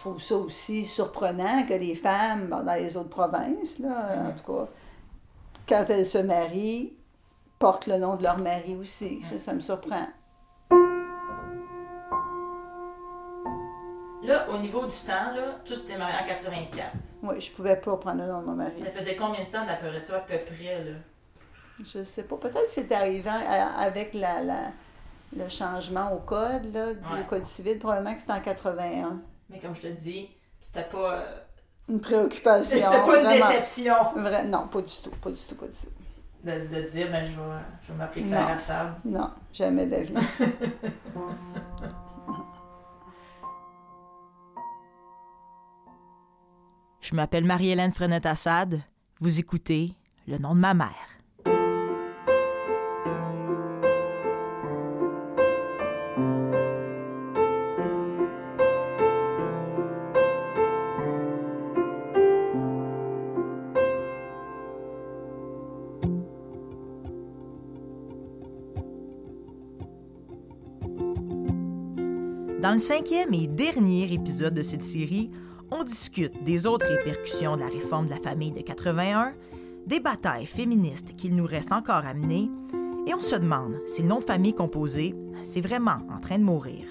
trouve ça aussi surprenant que les femmes, dans les autres provinces, là, en tout cas, quand elles se marient, portent le nom de leur mari aussi. Ça, ça me surprend. Là, au niveau du temps, là, tu t'es marié en 84. Oui, je pouvais pas prendre le nom de mon mari. Ça faisait combien de temps d'après toi, à peu près, là? Je sais pas. Peut-être que c'est arrivé avec la, la- le changement au code, là, du Ouais. code civil. Probablement que c'était en 81. Mais comme je te dis, c'était pas... euh, Une préoccupation. C'était pas une vraiment. déception Vrai- non, pas du tout. Pas du tout, pas du tout. de, de dire, ben, je vais, je vais m'appeler Claire Non. Assad. Non, jamais de la vie. Je m'appelle Marie-Hélène Frenette-Assad. Vous écoutez Le nom de ma mère. Cinquième et dernier épisode de cette série, on discute des autres répercussions de la réforme de la famille de 81, des batailles féministes qu'il nous reste encore à mener, et on se demande si le nom de famille composé, c'est vraiment en train de mourir.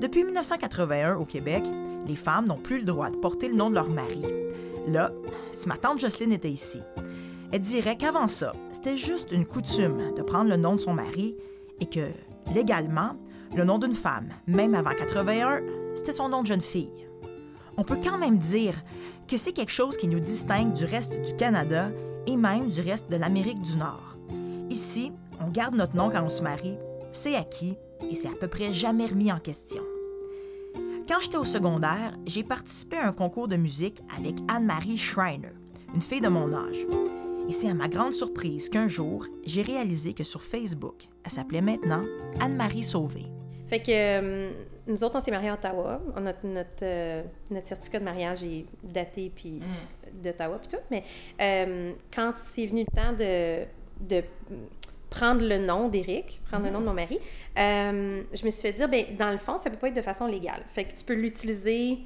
Depuis 1981 au Québec, les femmes n'ont plus le droit de porter le nom de leur mari. Là, si ma tante Jocelyne était ici, elle dirait qu'avant ça, c'était juste une coutume de prendre le nom de son mari et que, légalement, le nom d'une femme, même avant 81, c'était son nom de jeune fille. On peut quand même dire que c'est quelque chose qui nous distingue du reste du Canada et même du reste de l'Amérique du Nord. Ici, on garde notre nom quand on se marie, c'est acquis et c'est à peu près jamais remis en question. Quand j'étais au secondaire, j'ai participé à un concours de musique avec Anne-Marie Schreiner, une fille de mon âge. Et c'est à ma grande surprise qu'un jour, j'ai réalisé que sur Facebook, elle s'appelait maintenant Anne-Marie Sauvé. Fait que euh, nous autres, on s'est mariés à Ottawa. On a- notre, euh, notre certificat de mariage est daté puis d'Ottawa puis tout. Mais euh, quand c'est venu le temps de, de prendre le nom d'Éric, prendre le nom de mon mari, euh, je me suis fait dire, ben dans le fond, ça peut pas être de façon légale. Fait que tu peux l'utiliser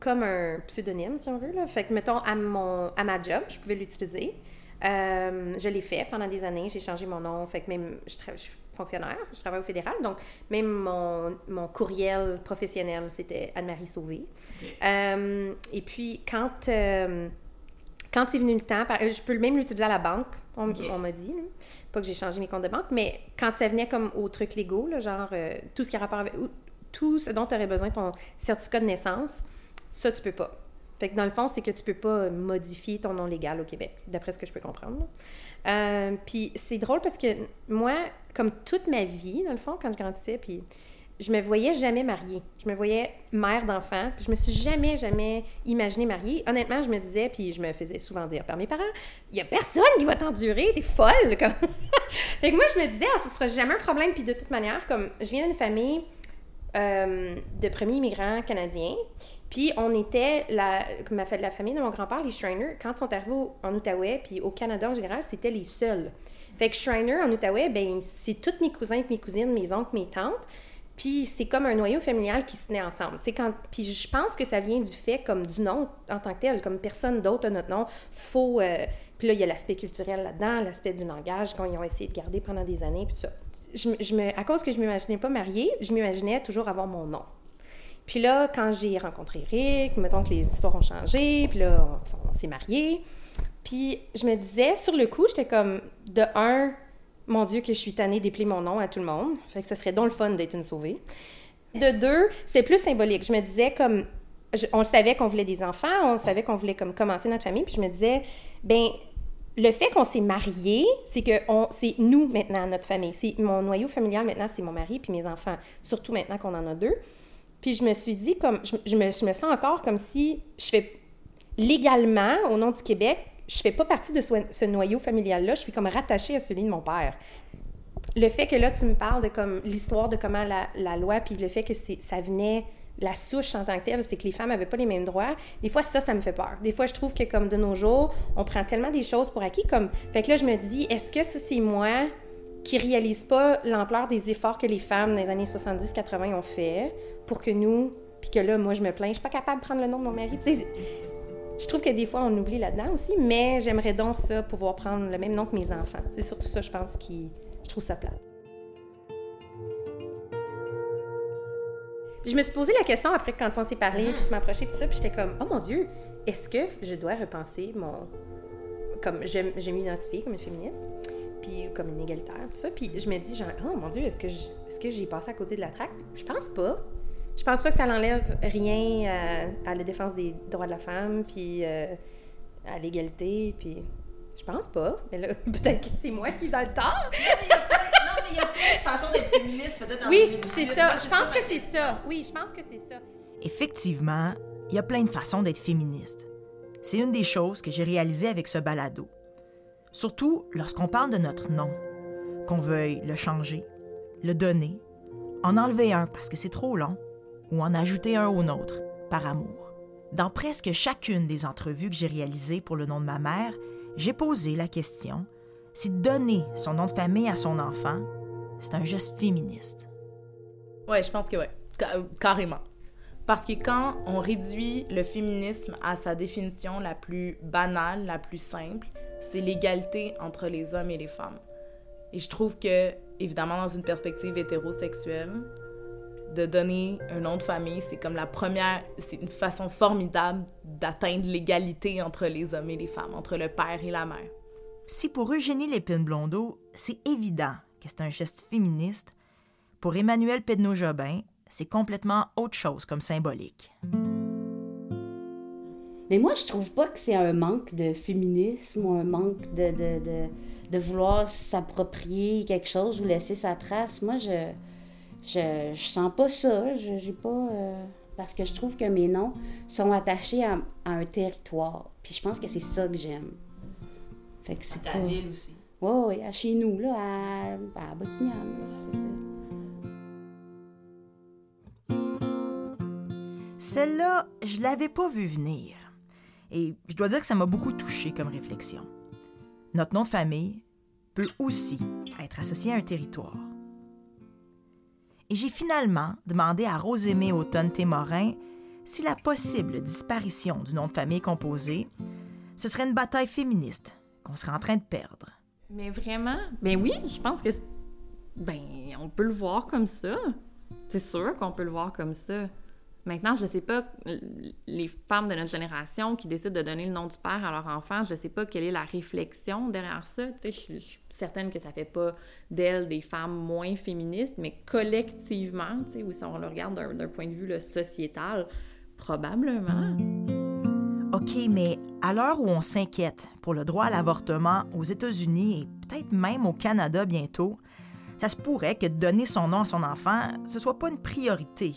comme un pseudonyme, si on veut. Là. Fait que, mettons, à, mon, à ma job, je pouvais l'utiliser. Je l'ai fait pendant des années. J'ai changé mon nom. Fait que même, je, je fonctionnaire, je travaille au fédéral. Donc, même mon, mon courriel professionnel, c'était Anne-Marie Sauvé. Euh, et puis, quand, euh, quand c'est venu le temps, je peux même l'utiliser à la banque, on, m'a dit. Pas que j'ai changé mes comptes de banque, mais quand ça venait comme aux trucs légaux, là, genre euh, tout ce qui a rapport avec. ou- Tout ce dont tu aurais besoin, ton certificat de naissance, ça, tu peux pas. Dans le fond, c'est que tu peux pas modifier ton nom légal au Québec, d'après ce que je peux comprendre. Euh, puis c'est drôle parce que moi, comme toute ma vie, dans le fond, quand je grandissais, puis je me voyais jamais mariée. Je me voyais mère d'enfant, je me suis jamais, jamais imaginée mariée. Honnêtement, je me disais, puis je me faisais souvent dire par mes parents, il y a personne qui va t'endurer, t'es folle! Comme... fait que moi, je me disais, ah, ce sera jamais un problème, puis de toute manière, comme je viens d'une famille euh, de premiers immigrants canadiens, puis on était, la, comme la, fa- la famille de mon grand-père, les Shriners, quand ils sont arrivés en Outaouais, puis au Canada en général, c'était les seuls. Fait que Shriner en Outaouais, ben c'est tous mes cousins mes cousines, mes oncles, mes tantes. Puis c'est comme un noyau familial qui se tenait ensemble. Quand, puis je pense que ça vient du fait comme du nom en tant que tel, comme personne d'autre a notre nom. Faut, euh, puis là, il y a l'aspect culturel là-dedans, l'aspect du langage qu'on ont essayé de garder pendant des années, puis tout ça. Je, me- à cause que je m'imaginais pas mariée, je m'imaginais toujours avoir mon nom. Puis là, quand j'ai rencontré Eric, mettons que les histoires ont changé, puis là, on, s'est mariés. Puis je me disais, sur le coup, j'étais comme, de un, mon Dieu, que je suis tannée d'épeler mon nom à tout le monde. Fait que ça serait donc le fun d'être une sauvée. De deux, c'est plus symbolique. Je me disais comme, je- on savait qu'on voulait des enfants, on savait qu'on voulait comme commencer notre famille, puis je me disais, ben le fait qu'on s'est mariés, c'est que c'est nous maintenant, notre famille. C'est mon noyau familial maintenant, c'est mon mari puis mes enfants. Surtout maintenant qu'on en a deux. Puis je me suis dit, comme, je, je me, je me sens encore comme si je fais légalement, au nom du Québec, je fais pas partie de ce, noyau familial-là. Je suis comme rattachée à celui de mon père. Le fait que là, tu me parles de comme l'histoire de comment la, la loi, puis le fait que ça venait, la souche en tant que telle, c'est que les femmes n'avaient pas les mêmes droits. Des fois, ça, ça me fait peur. Des fois, je trouve que comme de nos jours, on prend tellement des choses pour acquis. Comme... Fait que là, je me dis, est-ce que c'est moi qui réalise pas l'ampleur des efforts que les femmes dans les années 70-80 ont fait? Pour que nous puis que là, moi, je me plains, je suis pas capable de prendre le nom de mon mari. Tu sais, je trouve que des fois, on oublie là-dedans aussi, mais j'aimerais donc ça, pouvoir prendre le même nom que mes enfants. C'est surtout ça, je pense, qui. Je trouve ça plate. Je me suis posé la question après quand on s'est parlé, puis tu m'as approché, tout ça, puis j'étais comme, oh mon Dieu, est-ce que je dois repenser mon. Comme je, je m'identifie comme une féministe, puis comme une égalitaire, tout ça. Puis je me dis, genre, oh mon Dieu, est-ce que j'ai passé à côté de la traque? Je pense pas. Je pense pas que ça n'enlève rien à, à la défense des droits de la femme, puis euh, à l'égalité, puis je pense pas. Mais là, peut-être que c'est moi qui est dans le tort. non, mais il y a plein de façons d'être féministe, peut-être Oui, 2018. c'est ça. Je pense que c'est ça. Oui, je pense que c'est ça. Effectivement, il y a plein de façons d'être féministe. C'est une des choses que j'ai réalisées avec ce balado. Surtout lorsqu'on parle de notre nom, qu'on veuille le changer, le donner, en enlever un parce que c'est trop long, ou en ajouter un au nôtre, par amour. Dans presque chacune des entrevues que j'ai réalisées pour le nom de ma mère, j'ai posé la question si donner son nom de famille à son enfant, c'est un geste féministe. Ouais, je pense que ouais, Ca- carrément. Parce que quand on réduit le féminisme à sa définition la plus banale, la plus simple, c'est l'égalité entre les hommes et les femmes. Et je trouve que, évidemment, dans une perspective hétérosexuelle, de donner un nom de famille, c'est comme la première, c'est une façon formidable d'atteindre l'égalité entre les hommes et les femmes, entre le père et la mère. Si pour Eugénie Lépine-Blondeau, c'est évident que c'est un geste féministe, pour Emmanuel Pedneau-Jobin, c'est complètement autre chose comme symbolique. Mais moi, je trouve pas que c'est un manque de féminisme ou un manque de, de, de, de vouloir s'approprier quelque chose ou laisser sa trace. Moi, je, je, je sens pas ça. Je, j'ai pas. euh, parce que je trouve que mes noms sont attachés à, à un territoire. Puis je pense que c'est ça que j'aime. Fait que c'est pas. aussi. Oui, oui, à chez nous, là, à, à Buckingham, là, c'est ça. Celle-là, je l'avais pas vue venir. Et je dois dire que ça m'a beaucoup touché comme réflexion. Notre nom de famille peut aussi être associé à un territoire. Et j'ai finalement demandé à Rosémée Automne Témorin si la possible disparition du nom de famille composé, ce serait une bataille féministe qu'on serait en train de perdre. Mais vraiment, ben oui, je pense que ben on peut le voir comme ça. C'est sûr qu'on peut le voir comme ça. Maintenant, je sais pas les femmes de notre génération qui décident de donner le nom du père à leur enfant, je sais pas quelle est la réflexion derrière ça. Je suis- certaine que ça fait pas d'elles des femmes moins féministes, mais collectivement, ou si on le regarde d'un point de vue sociétal, probablement. OK, mais à l'heure où on s'inquiète pour le droit à l'avortement aux États-Unis et peut-être même au Canada bientôt, ça se pourrait que donner son nom à son enfant, ce soit pas une priorité.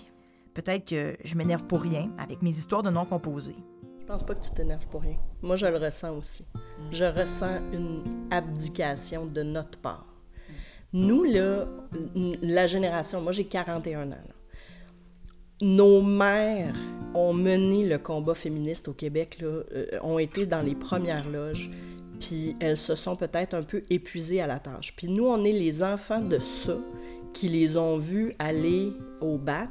Peut-être que je m'énerve pour rien avec mes histoires de noms composés. Je pense pas que tu t'énerves pour rien. Moi, je le ressens aussi. Je ressens une abdication de notre part. Nous, là, la génération, moi j'ai 41 ans. Nos mères ont mené le combat féministe au Québec, là, euh, ont été dans les premières loges, puis elles se sont peut-être un peu épuisées à la tâche. Puis nous, on est les enfants de ça qui les ont vus aller au bat.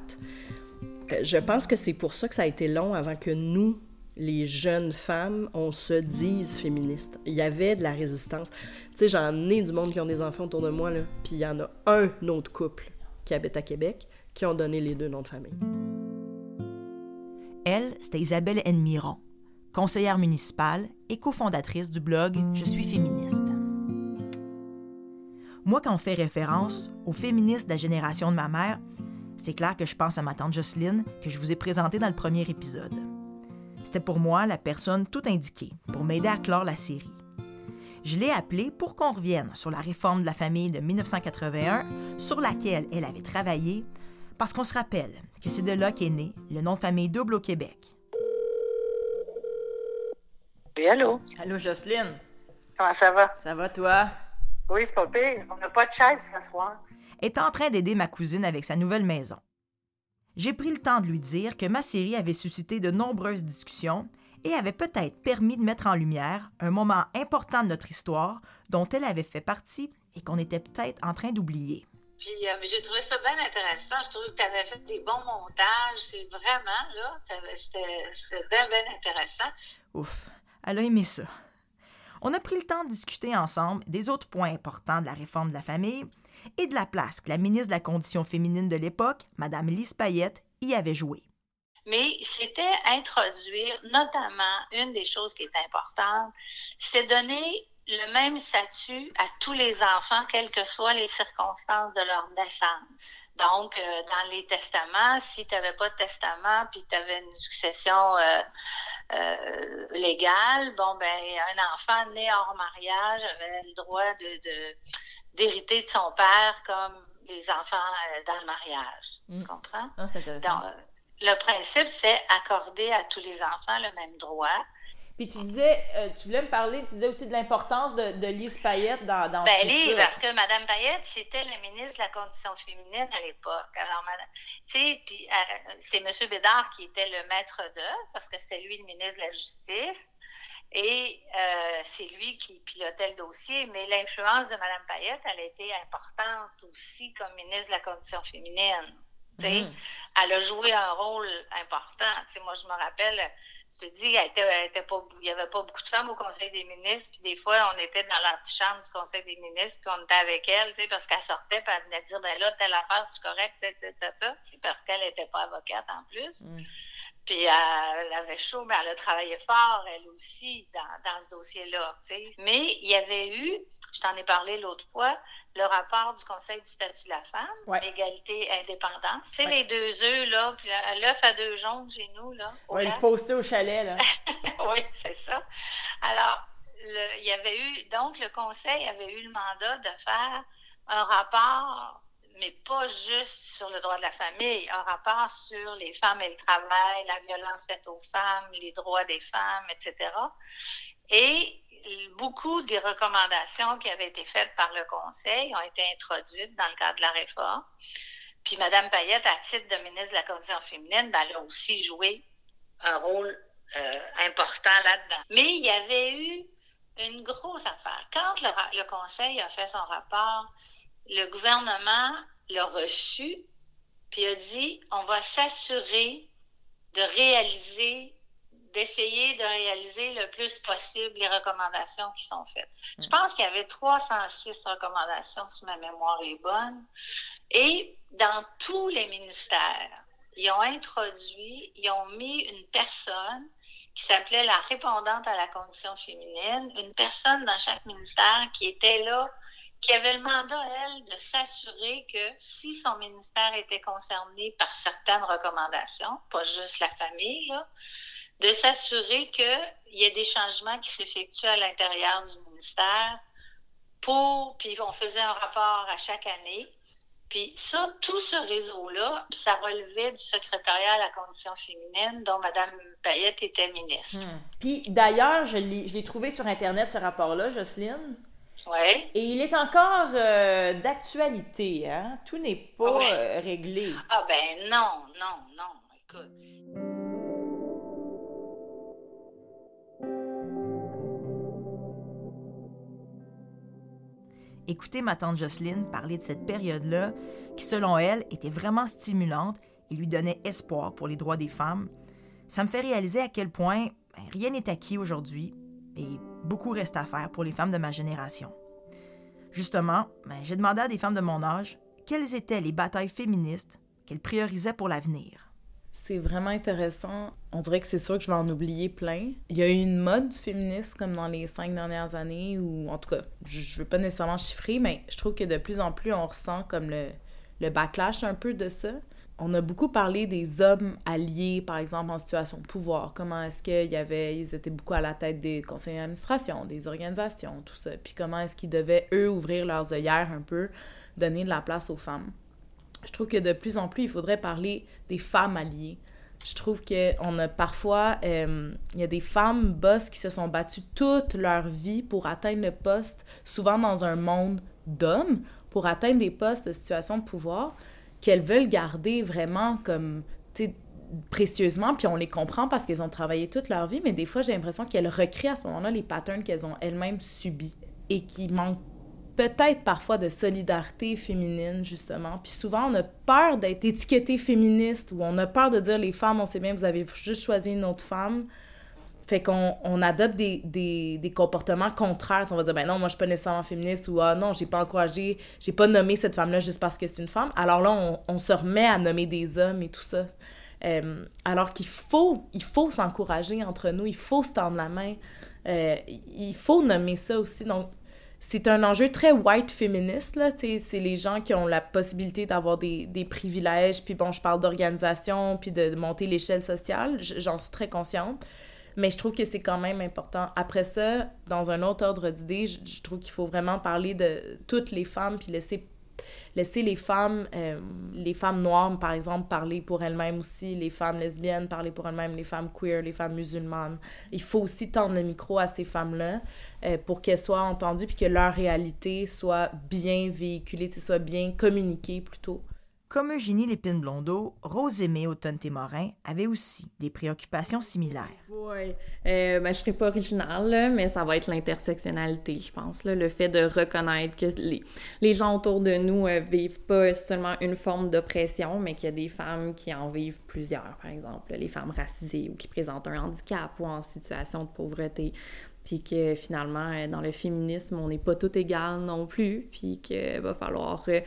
Euh, Je pense que c'est pour ça que ça a été long avant que nous, les jeunes femmes, on se dise féministes. Il y avait de la résistance. Tu sais, j'en ai du monde qui ont des enfants autour de moi, là, puis il y en a un autre couple qui habite à Québec qui ont donné les deux noms de famille. Elle, c'était Isabelle Enmiron, conseillère municipale et cofondatrice du blog Je suis féministe. Moi, quand on fait référence aux féministes de la génération de ma mère, c'est clair que je pense à ma tante Jocelyne que je vous ai présentée dans le premier épisode. C'était pour moi la personne tout indiquée pour m'aider à clore la série. Je l'ai appelée pour qu'on revienne sur la réforme de la famille de 1981 sur laquelle elle avait travaillé parce qu'on se rappelle que c'est de là qu'est né le nom de famille double au Québec. Oui, allô? Allô Jocelyne, Comment ça va? ça va toi? Oui, c'est pas pire. On n'a pas de chaise ce soir. est en train d'aider ma cousine avec sa nouvelle maison. J'ai pris le temps de lui dire que ma série avait suscité de nombreuses discussions et avait peut-être permis de mettre en lumière un moment important de notre histoire dont elle avait fait partie et qu'on était peut-être en train d'oublier. Puis euh, j'ai trouvé ça bien intéressant. Je trouve que tu avais fait des bons montages. C'est vraiment, là, c'était bien, bien intéressant. Ouf, elle a aimé ça. On a pris le temps de discuter ensemble des autres points importants de la réforme de la famille et de la place que la ministre de la Condition féminine de l'époque, Mme Lise Payette, y avait joué. Mais c'était introduire, notamment, une des choses qui est importante, c'est donner le même statut à tous les enfants, quelles que soient les circonstances de leur naissance. Donc, euh, dans les testaments, si tu n'avais pas de testament, puis tu avais une succession euh, euh, légale, bon, ben, un enfant né hors mariage avait le droit de, d'hériter de son père comme les enfants dans le mariage. Mm. Tu comprends? Ah, c'est Donc, le principe, c'est accorder à tous les enfants le même droit. Puis tu disais, euh, tu voulais me parler, tu disais aussi de l'importance de, de Lise Payette dans, dans Ben, tout Lise, ça. parce que Mme Payette, c'était la ministre de la Condition féminine à l'époque. Alors, madame, tu sais, puis, euh, c'est M. Bédard qui était le maître d'œuvre, parce que c'était lui le ministre de la Justice. Et euh, c'est lui qui pilotait le dossier, mais l'influence de Mme Payette, elle a été importante aussi comme ministre de la Condition féminine. tu sais. Mhm. Elle a joué un rôle important. Tu sais, moi, je me rappelle, je te dis, elle était, elle était pas, il n'y avait pas beaucoup de femmes au Conseil des ministres, puis des fois, on était dans l'antichambre du Conseil des ministres, puis on était avec elle, tu sais, parce qu'elle sortait, puis elle venait dire, ben là, telle affaire, c'est correct, ta, ta, ta, ta. C'est parce qu'elle n'était pas avocate en plus. Mm. Puis elle avait chaud, mais elle a travaillé fort, elle aussi, dans, dans ce dossier-là. tu sais. Mais il y avait eu, je t'en ai parlé l'autre fois, le rapport du Conseil du statut de la femme, Ouais. égalité, indépendance. Tu sais, Ouais. les deux œufs, là, puis l'œuf à deux jaunes chez nous, là. lac. le poster au chalet, là. oui, c'est ça. Alors, le- il y avait eu, donc le Conseil avait eu le mandat de faire un rapport, mais pas juste sur le droit de la famille, un rapport sur les femmes et le travail, la violence faite aux femmes, les droits des femmes, etc. Et beaucoup des recommandations qui avaient été faites par le Conseil ont été introduites dans le cadre de la réforme. Puis Mme Payette, à titre de ministre de la Condition féminine, ben, elle a aussi joué un rôle euh, important là-dedans. Mais il y avait eu une grosse affaire. Quand le, le Conseil a fait son rapport, le gouvernement l'a reçu, puis a dit on va s'assurer de réaliser, d'essayer de réaliser le plus possible les recommandations qui sont faites. Je pense qu'il y avait 306 recommandations, si ma mémoire est bonne. Et dans tous les ministères, ils ont introduit, ils ont mis une personne qui s'appelait la répondante à la condition féminine, une personne dans chaque ministère qui était là, qui avait le mandat, elle, de s'assurer que si son ministère était concerné par certaines recommandations, pas juste la famille, de s'assurer qu'il y ait des changements qui s'effectuent à l'intérieur du ministère pour, puis on faisait un rapport à chaque année. Puis ça, tout ce réseau-là, ça relevait du secrétariat à la condition féminine dont Mme Payette était ministre. Hmm. Puis d'ailleurs, je l'ai trouvé sur Internet, ce rapport-là, Jocelyne. Et il est encore euh, d'actualité, hein? Tout n'est pas Ouais. euh, réglé. Ah ben non, non, non, écoute. Écouter ma tante Jocelyne parler de cette période-là, qui selon elle était vraiment stimulante et lui donnait espoir pour les droits des femmes, ça me fait réaliser à quel point ben, rien n'est acquis aujourd'hui et beaucoup reste à faire pour les femmes de ma génération. Justement, ben, j'ai demandé à des femmes de mon âge quelles étaient les batailles féministes qu'elles priorisaient pour l'avenir. C'est vraiment intéressant. On dirait que c'est sûr que je vais en oublier plein. Il y a eu une mode du féminisme comme dans les cinq dernières années, ou en tout cas, je je veux pas nécessairement chiffrer, mais je trouve que de plus en plus on ressent comme le backlash un peu de ça. On a beaucoup parlé des hommes alliés, par exemple, en situation de pouvoir. Comment est-ce qu'il y avait, ils étaient beaucoup à la tête des conseils d'administration, des organisations, tout ça. Puis comment est-ce qu'ils devaient, eux, ouvrir leurs œillères un peu, donner de la place aux femmes je trouve que de plus en plus, il faudrait parler des femmes alliées. Je trouve qu'on a parfois, euh, il y a des femmes boss qui se sont battues toute leur vie pour atteindre le poste, souvent dans un monde d'hommes, pour atteindre des postes de situation de pouvoir, qu'elles veulent garder vraiment comme, précieusement, puis on les comprend parce qu'elles ont travaillé toute leur vie, mais des fois, j'ai l'impression qu'elles recréent à ce moment-là les patterns qu'elles ont elles-mêmes subis et qui manquent peut-être parfois de solidarité féminine, justement. Puis souvent, on a peur d'être étiqueté féministe ou on a peur de dire les femmes, on sait bien, vous avez juste choisi une autre femme. Fait qu'on on adopte des, des, des, comportements contraires. On va dire, ben non, moi, je suis pas nécessairement féministe ou ah non, j'ai pas encouragé, j'ai pas nommé cette femme-là juste parce que c'est une femme. Alors là, on, on, se remet à nommer des hommes et tout ça. Euh, alors qu'il faut, il faut s'encourager entre nous, il faut se tendre la main. Euh, il faut nommer ça aussi. Donc, c'est un enjeu très white féministe, là. C'est les gens qui ont la possibilité d'avoir des, des, privilèges. Puis bon, je parle d'organisation, puis de, de monter l'échelle sociale. J'en suis très consciente. Mais je trouve que c'est quand même important. Après ça, dans un autre ordre d'idée, je, trouve qu'il faut vraiment parler de toutes les femmes, puis laisser laisser les femmes, euh, les femmes noires, par exemple, parler pour elles-mêmes aussi, les femmes lesbiennes parler pour elles-mêmes, les femmes queer, les femmes musulmanes. Il faut aussi tendre le micro à ces femmes-là euh, pour qu'elles soient entendues puis que leur réalité soit bien véhiculée, soit bien communiquée plutôt. Comme Eugénie Lépine-Blondeau, Rose Aimée Automne-Témorin avait aussi des préoccupations similaires. Oui. Euh, ben, je ne serai pas originale, mais ça va être l'intersectionnalité, je pense. Le fait de reconnaître que les, gens autour de nous euh, vivent pas seulement une forme d'oppression, mais qu'il y a des femmes qui en vivent plusieurs, par exemple, les femmes racisées ou qui présentent un handicap ou en situation de pauvreté puis que finalement, euh, dans le féminisme, on n'est pas tout égal non plus, puis qu'il va falloir euh,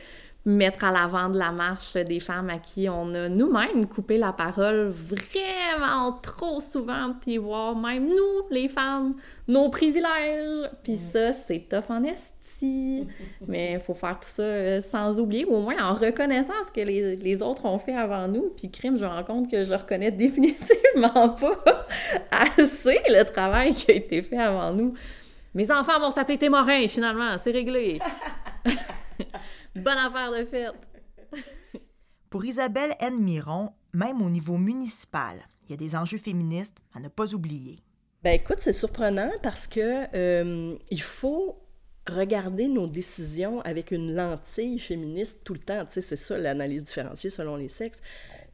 mettre à l'avant de la marche des femmes à qui on a nous-mêmes coupé la parole vraiment trop souvent, puis voir même nous, les femmes, nos privilèges. Puis ça, c'est tough en esti. Mais il faut faire tout ça euh, sans oublier, ou au moins en reconnaissant ce que les, les autres ont fait avant nous. Puis crime, je me rends compte que je reconnais définitivement pas assez le travail qui a été fait avant nous. Mes enfants vont s'appeler Témorin, finalement, c'est réglé. Bonne affaire de fête! Pour Isabelle N. Miron, même au niveau municipal, il y a des enjeux féministes à ne pas oublier. Ben écoute, c'est surprenant parce que euh, il faut regarder nos décisions avec une lentille féministe tout le temps. Tu sais, c'est ça l'analyse différenciée selon les sexes.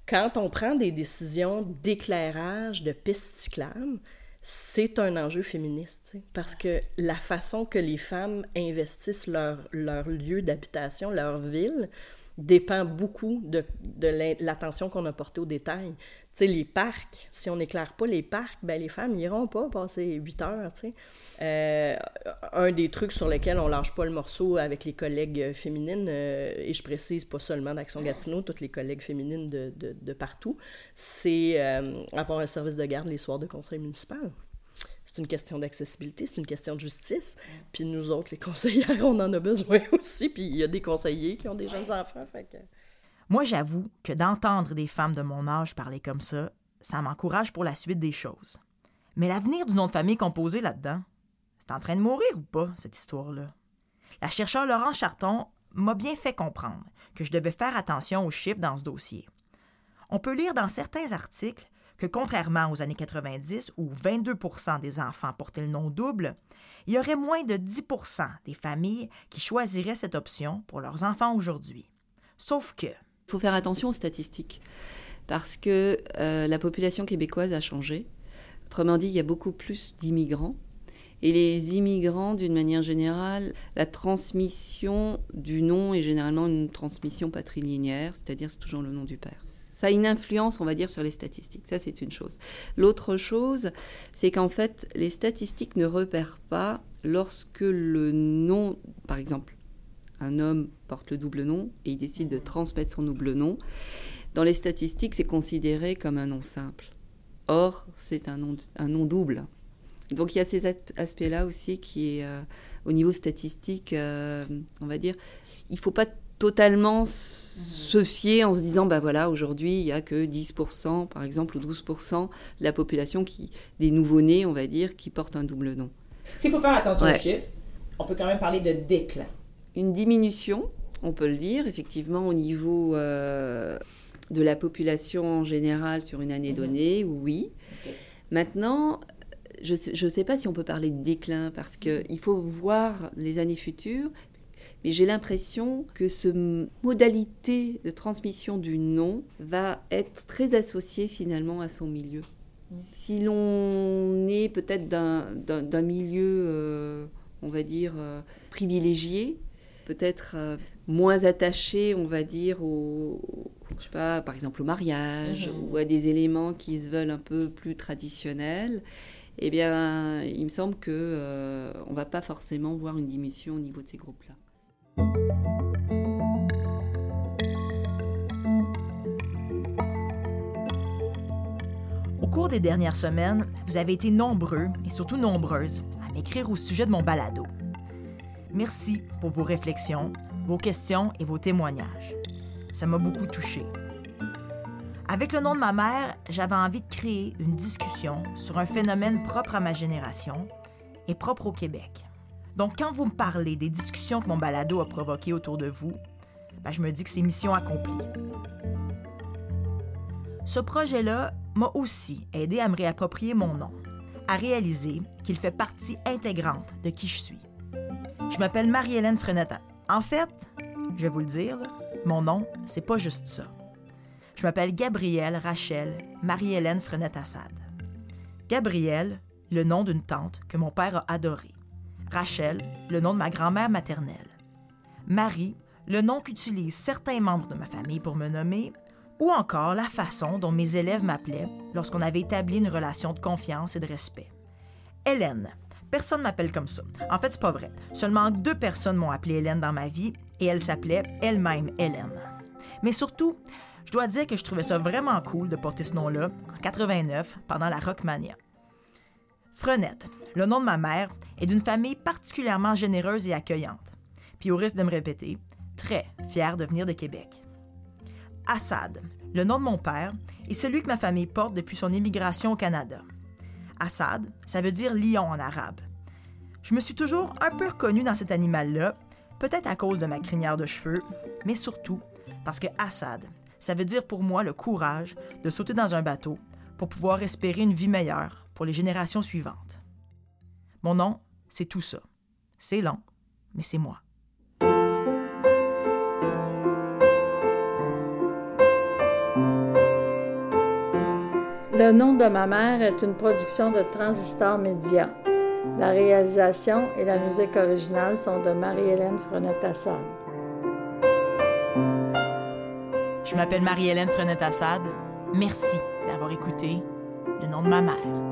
Quand on prend des décisions d'éclairage de pistes cyclables, c'est un enjeu féministe, parce que la façon que les femmes investissent leur, leur lieu d'habitation, leur ville, dépend beaucoup de, de l'attention qu'on a portée aux détails. Tu sais, les parcs, si on n'éclaire pas les parcs, ben les femmes n'iront pas passer 8 heures, tu sais. Euh, un des trucs sur lesquels on lâche pas le morceau avec les collègues féminines, euh, et je précise pas seulement d'Action Gatineau, toutes les collègues féminines de, de, de partout, c'est euh, avoir un service de garde les soirs de conseil municipal. C'est une question d'accessibilité, c'est une question de justice. Puis nous autres, les conseillères, on en a besoin aussi. Puis il y a des conseillers qui ont des jeunes enfants. Fait que... Moi, j'avoue que d'entendre des femmes de mon âge parler comme ça, ça m'encourage pour la suite des choses. Mais l'avenir du nom de famille composé là-dedans, c'est en train de mourir ou pas, cette histoire-là? La chercheure Laurent Charton m'a bien fait comprendre que je devais faire attention aux chiffres dans ce dossier. On peut lire dans certains articles que contrairement aux années 90 où 22% des enfants portaient le nom double, il y aurait moins de 10% des familles qui choisiraient cette option pour leurs enfants aujourd'hui. Sauf que... Il faut faire attention aux statistiques parce que euh, la population québécoise a changé. Autrement dit, il y a beaucoup plus d'immigrants et les immigrants, d'une manière générale, la transmission du nom est généralement une transmission patrilinéaire, c'est-à-dire c'est toujours le nom du père. Ça a une influence, on va dire, sur les statistiques. Ça, c'est une chose. L'autre chose, c'est qu'en fait, les statistiques ne repèrent pas lorsque le nom, par exemple, un homme porte le double nom et il décide de transmettre son double nom. Dans les statistiques, c'est considéré comme un nom simple. Or, c'est un nom, double. Donc il y a ces aspects-là aussi qui euh, au niveau statistique, euh, on va dire, il ne faut pas totalement se fier en se disant, bah voilà, aujourd'hui, il n'y a que 10%, par exemple, ou 12% de la population qui, des nouveau-nés, on va dire, qui portent un double nom. S'il faut faire attention ouais. aux chiffres, on peut quand même parler de déclin. Une diminution, on peut le dire, effectivement, au niveau euh, de la population en général sur une année donnée, mm -hmm. oui. Okay. Maintenant, je ne sais pas si on peut parler de déclin parce qu'il faut voir les années futures, mais j'ai l'impression que ce modalité de transmission du nom va être très associée finalement à son milieu. Si l'on est peut-être d'un milieu, euh, on va dire, euh, privilégié, peut-être euh, moins attachés, on va dire, au, je sais pas, par exemple au mariage Mhm. ou à des éléments qui se veulent un peu plus traditionnels, eh bien, il me semble que euh, on va pas forcément voir une diminution au niveau de ces groupes-là. Au cours des dernières semaines, vous avez été nombreux et surtout nombreuses à m'écrire au sujet de mon balado. Merci pour vos réflexions, vos questions et vos témoignages. Ça m'a beaucoup touché. Avec le nom de ma mère, j'avais envie de créer une discussion sur un phénomène propre à ma génération et propre au Québec. Donc, quand vous me parlez des discussions que mon balado a provoquées autour de vous, ben, je me dis que c'est mission accomplie. Ce projet-là m'a aussi aidé à me réapproprier mon nom, à réaliser qu'il fait partie intégrante de qui je suis. Je m'appelle Marie-Hélène Frenette. En fait, je vais vous le dire, mon nom, c'est pas juste ça. Je m'appelle Gabrielle Rachel Marie-Hélène Frenette Assad. Gabrielle, le nom d'une tante que mon père a adorée. Rachel, le nom de ma grand-mère maternelle. Marie, le nom qu'utilisent certains membres de ma famille pour me nommer, ou encore la façon dont mes élèves m'appelaient lorsqu'on avait établi une relation de confiance et de respect. Hélène. Personne m'appelle comme ça. En fait, c'est pas vrai. Seulement deux personnes m'ont appelé Hélène dans ma vie et elle s'appelait elle-même Hélène. Mais surtout, je dois dire que je trouvais ça vraiment cool de porter ce nom-là en 89 pendant la Rockmania. Frenette, le nom de ma mère, est d'une famille particulièrement généreuse et accueillante. Puis au risque de me répéter, très fière de venir de Québec. Assad, le nom de mon père, est celui que ma famille porte depuis son immigration au Canada. Assad, ça veut dire lion en arabe. Je me suis toujours un peu reconnue dans cet animal-là, peut-être à cause de ma crinière de cheveux, mais surtout parce que Assad, ça veut dire pour moi le courage de sauter dans un bateau pour pouvoir espérer une vie meilleure pour les générations suivantes. Mon nom, c'est tout ça. C'est long, mais c'est moi. Le nom de ma mère est une production de Transistor Média. La réalisation et la musique originale sont de Marie-Hélène Frenette-Assad. Je m'appelle Marie-Hélène Frenette-Assad. Merci d'avoir écouté le nom de ma mère.